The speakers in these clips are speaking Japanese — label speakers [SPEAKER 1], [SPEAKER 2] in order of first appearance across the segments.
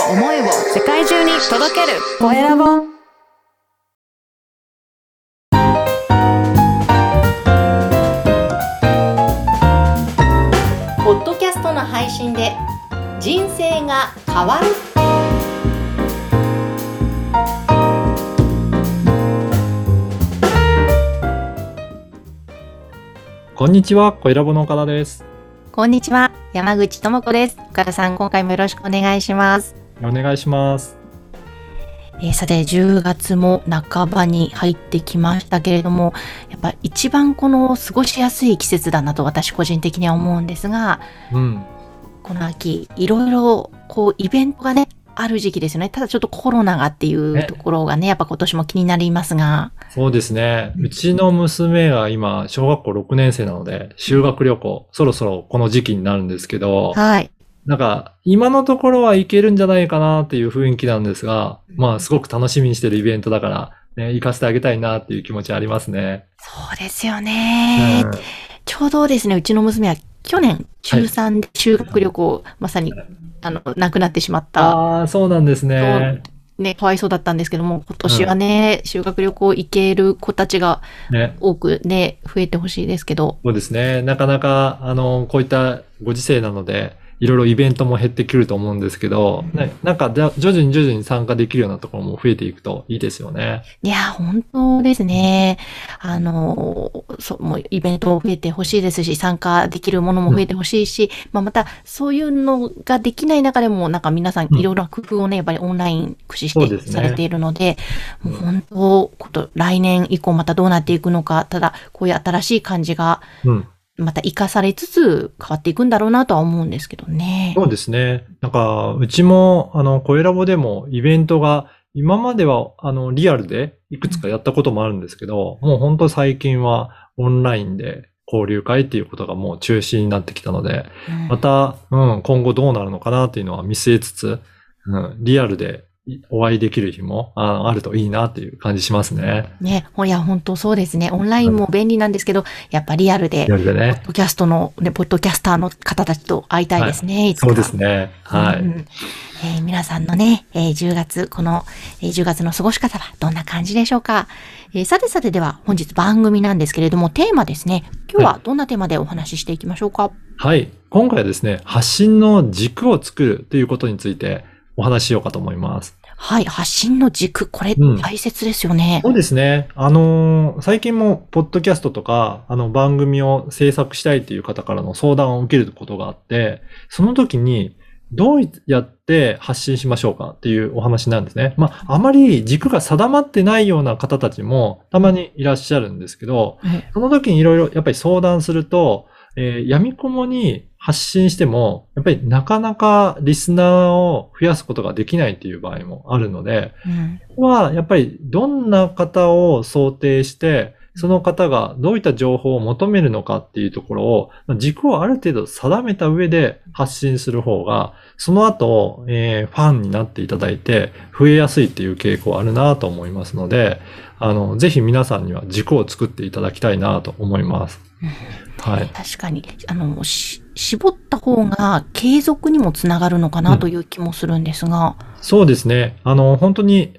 [SPEAKER 1] を思いを世界中に届ける。コエラボポッドキャストの配信で人生が変わる。
[SPEAKER 2] こんにちは、コエラボの岡田です。
[SPEAKER 1] こんにちは山口智子です。岡田さん今回もよろしくお願いします
[SPEAKER 2] お願いします。
[SPEAKER 1] えーさて10月も半ばに入ってきましたけれどもやっぱ一番この過ごしやすい季節だなと私個人的には思うんですが
[SPEAKER 2] うん。
[SPEAKER 1] この秋いろいろこうイベントがねある時期ですよねただちょっとコロナがっていう
[SPEAKER 2] ね
[SPEAKER 1] ところがねやっぱ今年も気になりますが
[SPEAKER 2] そうですね。うちの娘が今、小学校6年生なので、修学旅行、そろそろこの時期になるんですけど、
[SPEAKER 1] はい
[SPEAKER 2] なんか、今のところはいけるんじゃないかなっていう雰囲気なんですが、まあ、すごく楽しみにしてるイベントだから、ね、行かせてあげたいなっていう気持ちありますね。
[SPEAKER 1] そうですよね、
[SPEAKER 2] うん
[SPEAKER 1] ちょうどですねうちの娘は去年中3で修学旅行、まさにあの亡くなってしまった
[SPEAKER 2] ああ、そうなんですね。
[SPEAKER 1] ね、かわいそうだったんですけども、今年はね、修学旅行行ける子たちが
[SPEAKER 2] ね。
[SPEAKER 1] 多くね、増えてほしいですけど。
[SPEAKER 2] そうですね。なかなか、あの、こういったご時世なので、いろいろイベントも減ってくると思うんですけど、ね、なんか徐々に徐々に参加できるようなところも増えていくといいですよね。
[SPEAKER 1] いや、本当ですね。あの、そう、もうイベントも増えてほしいですし、参加できるものも増えてほしいし、まあまた、そういうのができない中でも、なんか皆さん
[SPEAKER 2] うん
[SPEAKER 1] いろいろな工夫をね、やっぱりオンライン駆使してされているので、もう本当、こと来年以降またどうなっていくのか、ただ、こういう新しい感じが、
[SPEAKER 2] うん。
[SPEAKER 1] また活かされつつ変わっていくんだろうなとは思うんですけどね。
[SPEAKER 2] そうですね。なんか、うちも、あの、声ラボでもイベントが、今までは、あの、リアルでいくつかやったこともあるんですけど、もう本当最近はオンラインで交流会っていうことがもう中止になってきたので、
[SPEAKER 1] うん
[SPEAKER 2] また、うん、今後どうなるのかなっていうのは見据えつつ、うん、リアルでいお会いできる日もああるといいなっていう感じしますね。
[SPEAKER 1] ね、ほいや、本当そうですね。オンラインも便利なんですけど、やっぱリアルで
[SPEAKER 2] リ、アルで
[SPEAKER 1] ポ
[SPEAKER 2] ね
[SPEAKER 1] ッ。ドキャストの、ね、ポッドキャスターの方たちと会いたいですね、いつか。
[SPEAKER 2] そうですね。はい。
[SPEAKER 1] うんえー皆さんのね、えー10月、この、えー10月の過ごし方はどんな感じでしょうか？えーさてさてでは本日番組なんですけれども、テーマですね。今日はどんなテーマでお話ししていきましょうか？
[SPEAKER 2] はい。今回はですね、発信の軸を作るということについてお話ししようかと思います。
[SPEAKER 1] はい、発信の軸、これ
[SPEAKER 2] うん
[SPEAKER 1] 大切ですよね。
[SPEAKER 2] そうですね。あのー最近も、ポッドキャストとか、あの、番組を制作したいっていう方からの相談を受けることがあって、その時に、どうやって発信しましょうかっていうお話なんですね。まあ、あまり軸が定まってないような方たちもたまにいらっしゃるんですけど、
[SPEAKER 1] はい
[SPEAKER 2] その時にいろいろやっぱり相談すると、えー闇雲に発信しても、やっぱりなかなかリスナーを増やすことができないっていう場合もあるので、
[SPEAKER 1] うん
[SPEAKER 2] ここはやっぱりどんな方を想定して、その方がどういった情報を求めるのかっていうところを、軸をある程度定めた上で発信する方が、その後、えーファンになっていただいて、増えやすいっていう傾向あるなと思いますので、あの、ぜひ皆さんには軸を作っていただきたいなと思います。はい。
[SPEAKER 1] 確かに、あの、し絞った方が継続にもつながるのかなという気もするんですが。
[SPEAKER 2] そうですね。あの、本当に、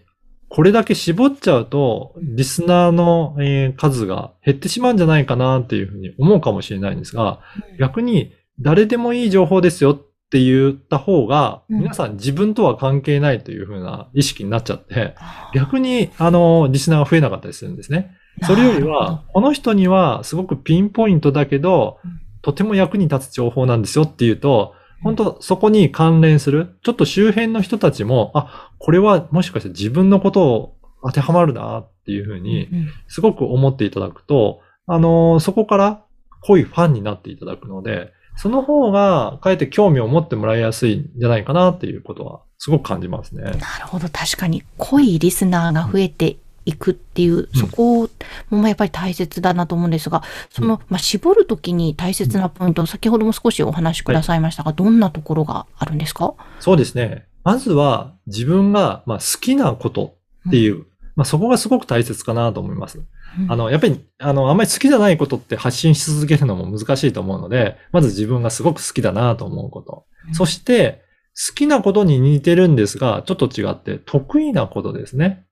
[SPEAKER 2] これだけ絞っちゃうと、リスナーの、えー数が減ってしまうんじゃないかなっていうふうに思うかもしれないんですが、逆に誰でもいい情報ですよって言った方が、
[SPEAKER 1] うん
[SPEAKER 2] 皆さん自分とは関係ないというふうな意識になっちゃって、逆に、あの、リスナーが増えなかったりするんですね。それよりは、この人にはすごくピンポイントだけど
[SPEAKER 1] うん、
[SPEAKER 2] とても役に立つ情報なんですよっていうと、本当そこに関連する、ちょっと周辺の人たちも、あ、これはもしかして自分のことを当てはまるなっていうふうに、
[SPEAKER 1] うん
[SPEAKER 2] すごく思っていただくと、あのーそこから濃いファンになっていただくので、その方が、かえって興味を持ってもらいやすいんじゃないかなっていうことは、すごく感じますね。
[SPEAKER 1] なるほど。確かに濃いリスナーが増えていくっていう、そこもやっぱり大切だなと思うんですが、その、まあ、絞るときに大切なポイント、先ほども少しお話しくださいましたが、どんなところがあるんですか？
[SPEAKER 2] そうですね。まずは、自分が、まあ、好きなことっていう、まあ、そこがすごく大切かなと思います。あの、やっぱり、あの、あんまり好きじゃないことって発信し続けるのも難しいと思うので、まず自分がすごく好きだなと思うこと。そして、きなことに似てるんですが、ちょっと違って得意なことですね。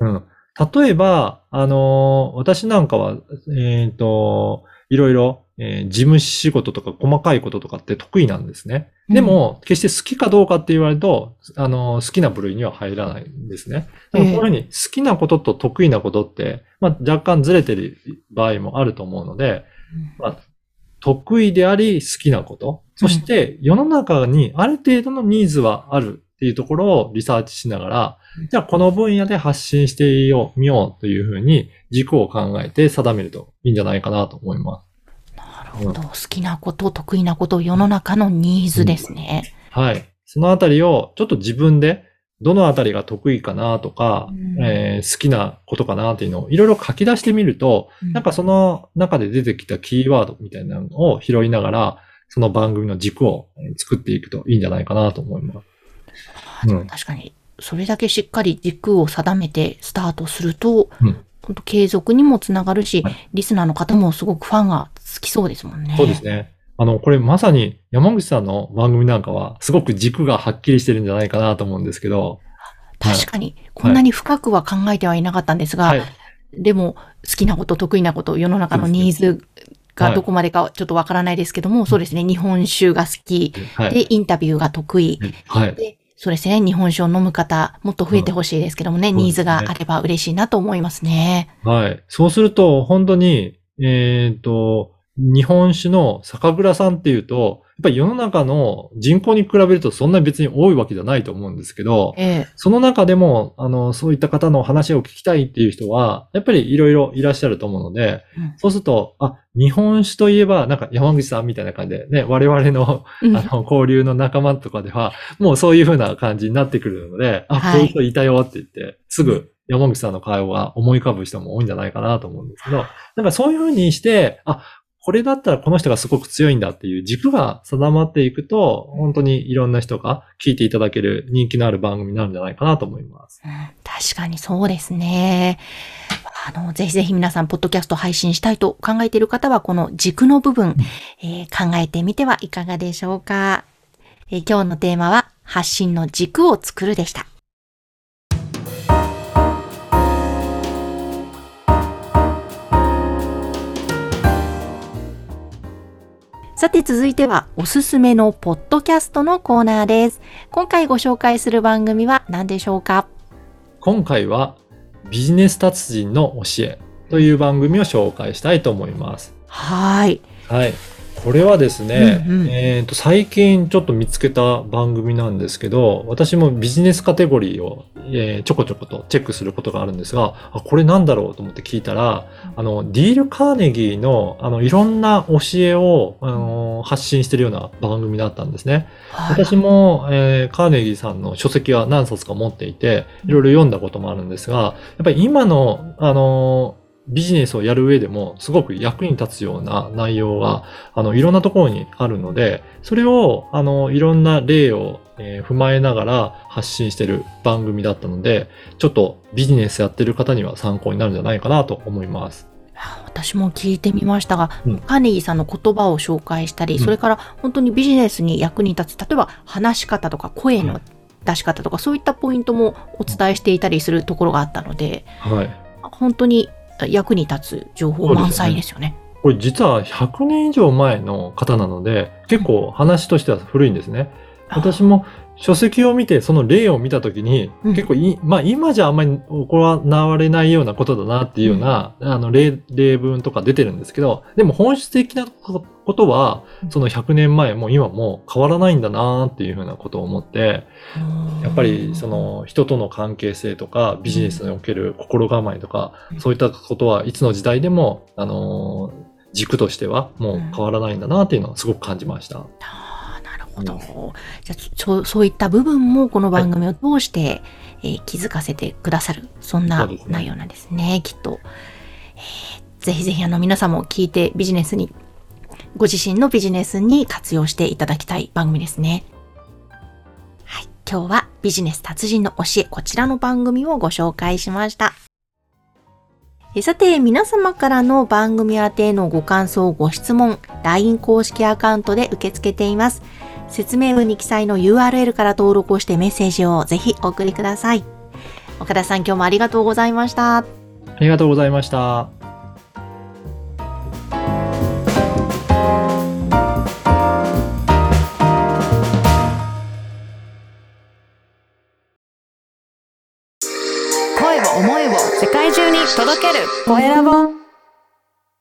[SPEAKER 1] うん。
[SPEAKER 2] うん。例えば、あのー私なんかは、えっ、と、いろいろ、えー事務仕事とか細かいこととかって得意なんですね。でも、決して好きかどうかって言われると、あのー好きな部類には入らないんですね。でもこういうふうに好きなことと得意なことって、まあ、若干ずれてる場合もあると思うので、まあ、得意であり好きなこと、そして世の中にある程度のニーズはあるっていうところをリサーチしながら
[SPEAKER 1] うん、
[SPEAKER 2] じゃあこの分野で発信してみようみようというふうに軸を考えて定めるといいんじゃないかなと思いま
[SPEAKER 1] なるほど。好きなこと、得意なこと、世の中のニーズですね。
[SPEAKER 2] す。はい。そのあたりをちょっと自分でどのあたりが得意かなとか、
[SPEAKER 1] うん
[SPEAKER 2] えー好きなことかなっていうのをいろいろ書き出してみると、なんかその中で出てきたキーワードみたいなのを拾いながら、その番組の軸をえー作っていくといいんじゃないかなと思います。うん
[SPEAKER 1] 確かに、それだけしっかり軸を定めてスタートすると、
[SPEAKER 2] うん
[SPEAKER 1] 本当継続にもつながるし、
[SPEAKER 2] はい
[SPEAKER 1] リスナーの方もすごくファンがつきそうですもんね。
[SPEAKER 2] そうですね。あの、これまさに山口さんの番組なんかは、すごく軸がはっきりしてるんじゃないかなと思うんですけど。
[SPEAKER 1] 確かに、こんなに深くは考えてはいなかったんですが、
[SPEAKER 2] はい。
[SPEAKER 1] でも、好きなこと、得意なこと、世の中のニーズがどこまでかちょっとわからないですけども、そうですね、日本酒が好き、
[SPEAKER 2] はい。
[SPEAKER 1] で、インタビューが得意、
[SPEAKER 2] はい。
[SPEAKER 1] で、そうですね、日本酒を飲む方、もっと増えてほしいですけどもね、
[SPEAKER 2] うん
[SPEAKER 1] ニーズがあれば嬉しいなと思いますね。
[SPEAKER 2] はい。そうすると、本当に、えっ、と、日本酒の酒蔵さんっていうと、やっぱり世の中の人口に比べるとそんなに別に多いわけじゃないと思うんですけど、
[SPEAKER 1] ええ。
[SPEAKER 2] その中でも、あの、そういった方の話を聞きたいっていう人は、やっぱりいろいろいらっしゃると思うので、
[SPEAKER 1] うん。
[SPEAKER 2] そうすると、あ、日本酒といえば、なんか山口さんみたいな感じでね、我々の、
[SPEAKER 1] うん。
[SPEAKER 2] あの、交流の仲間とかでは、もうそういう風な感じになってくるので、あ、
[SPEAKER 1] はい。
[SPEAKER 2] こういう人いたよって言って、すぐ山口さんの会話が思い浮かぶ人も多いんじゃないかなと思うんですけど、なんかそういう風にして、あ、これだったらこの人がすごく強いんだっていう軸が定まっていくと、本当にいろんな人が聞いていただける人気のある番組になるんじゃないかなと思います。
[SPEAKER 1] うん確かにそうですね。あの、ぜひぜひ皆さん、ポッドキャスト配信したいと考えている方は、この軸の部分、えー考えてみてはいかがでしょうか。えー今日のテーマは、発信の軸を作るでした。さて続いてはおすすめのポッドキャストのコーナーです。今回ご紹介する番組は何でしょうか？
[SPEAKER 2] 今回はビジネス達人の教えという番組を紹介したいと思います。
[SPEAKER 1] はい。
[SPEAKER 2] はい。これはですね、
[SPEAKER 1] うんうん
[SPEAKER 2] えっ、と、最近ちょっと見つけた番組なんですけど、私もビジネスカテゴリーを、えーちょこちょことチェックすることがあるんですが、あ、これなんだろうと思って聞いたら、あの、ディール・カーネギーの、あの、いろんな教えを、あの発信してるような番組だったんですね。
[SPEAKER 1] はい
[SPEAKER 2] 私も、えーカーネギーさんの書籍は何冊か持っていて、いろいろ読んだこともあるんですが、やっぱり今の、あのービジネスをやる上でもすごく役に立つような内容が、あの、いろんなところにあるので、それを、あの、いろんな例を、えー踏まえながら発信してる番組だったので、ちょっとビジネスやってる方には参考になるんじゃないかなと思います。
[SPEAKER 1] あ私も聞いてみましたが、
[SPEAKER 2] うん
[SPEAKER 1] カーネギーさんの言葉を紹介したり、
[SPEAKER 2] うん
[SPEAKER 1] それから本当にビジネスに役に立つ、例えば話し方とか声の出し方とか、そういったポイントもお伝えしていたりするところがあったので、
[SPEAKER 2] はい。
[SPEAKER 1] 本当に役に立つ情報満載ですよね。
[SPEAKER 2] これ実は100年以上前の方なので、結構話としては古いんですね。私も書籍を見て、その例を見たときに、
[SPEAKER 1] うん。
[SPEAKER 2] 結構い、まあ今じゃあんまり行われないようなことだなっていうような、あの例、例文とか出てるんですけど、でも本質的なことは、その100年前も今も変わらないんだなっていうふうなことを思って、やっぱりその人との関係性とかビジネスにおける心構えとか、
[SPEAKER 1] うん。
[SPEAKER 2] そういったことはいつの時代でも、あのー軸としてはもう変わらないんだなっていうのはすごく感じました。
[SPEAKER 1] ほど。じゃあそう、そういった部分もこの番組を通して、えー気づかせてくださる、そん
[SPEAKER 2] そ
[SPEAKER 1] な内容なんですね、きっと。えーぜひぜひあの皆さんも聞いてビジネスに、ご自身のビジネスに活用していただきたい番組ですね。はい。今日はビジネス達人の教え、こちらの番組をご紹介しました。えさて、皆様からの番組宛てのご感想、ご質問、LINE 公式アカウントで受け付けています。説明文に記載の URL から登録をしてメッセージをぜひお送りください。岡田さん今日もありがとうございました。
[SPEAKER 3] ありがとうございました。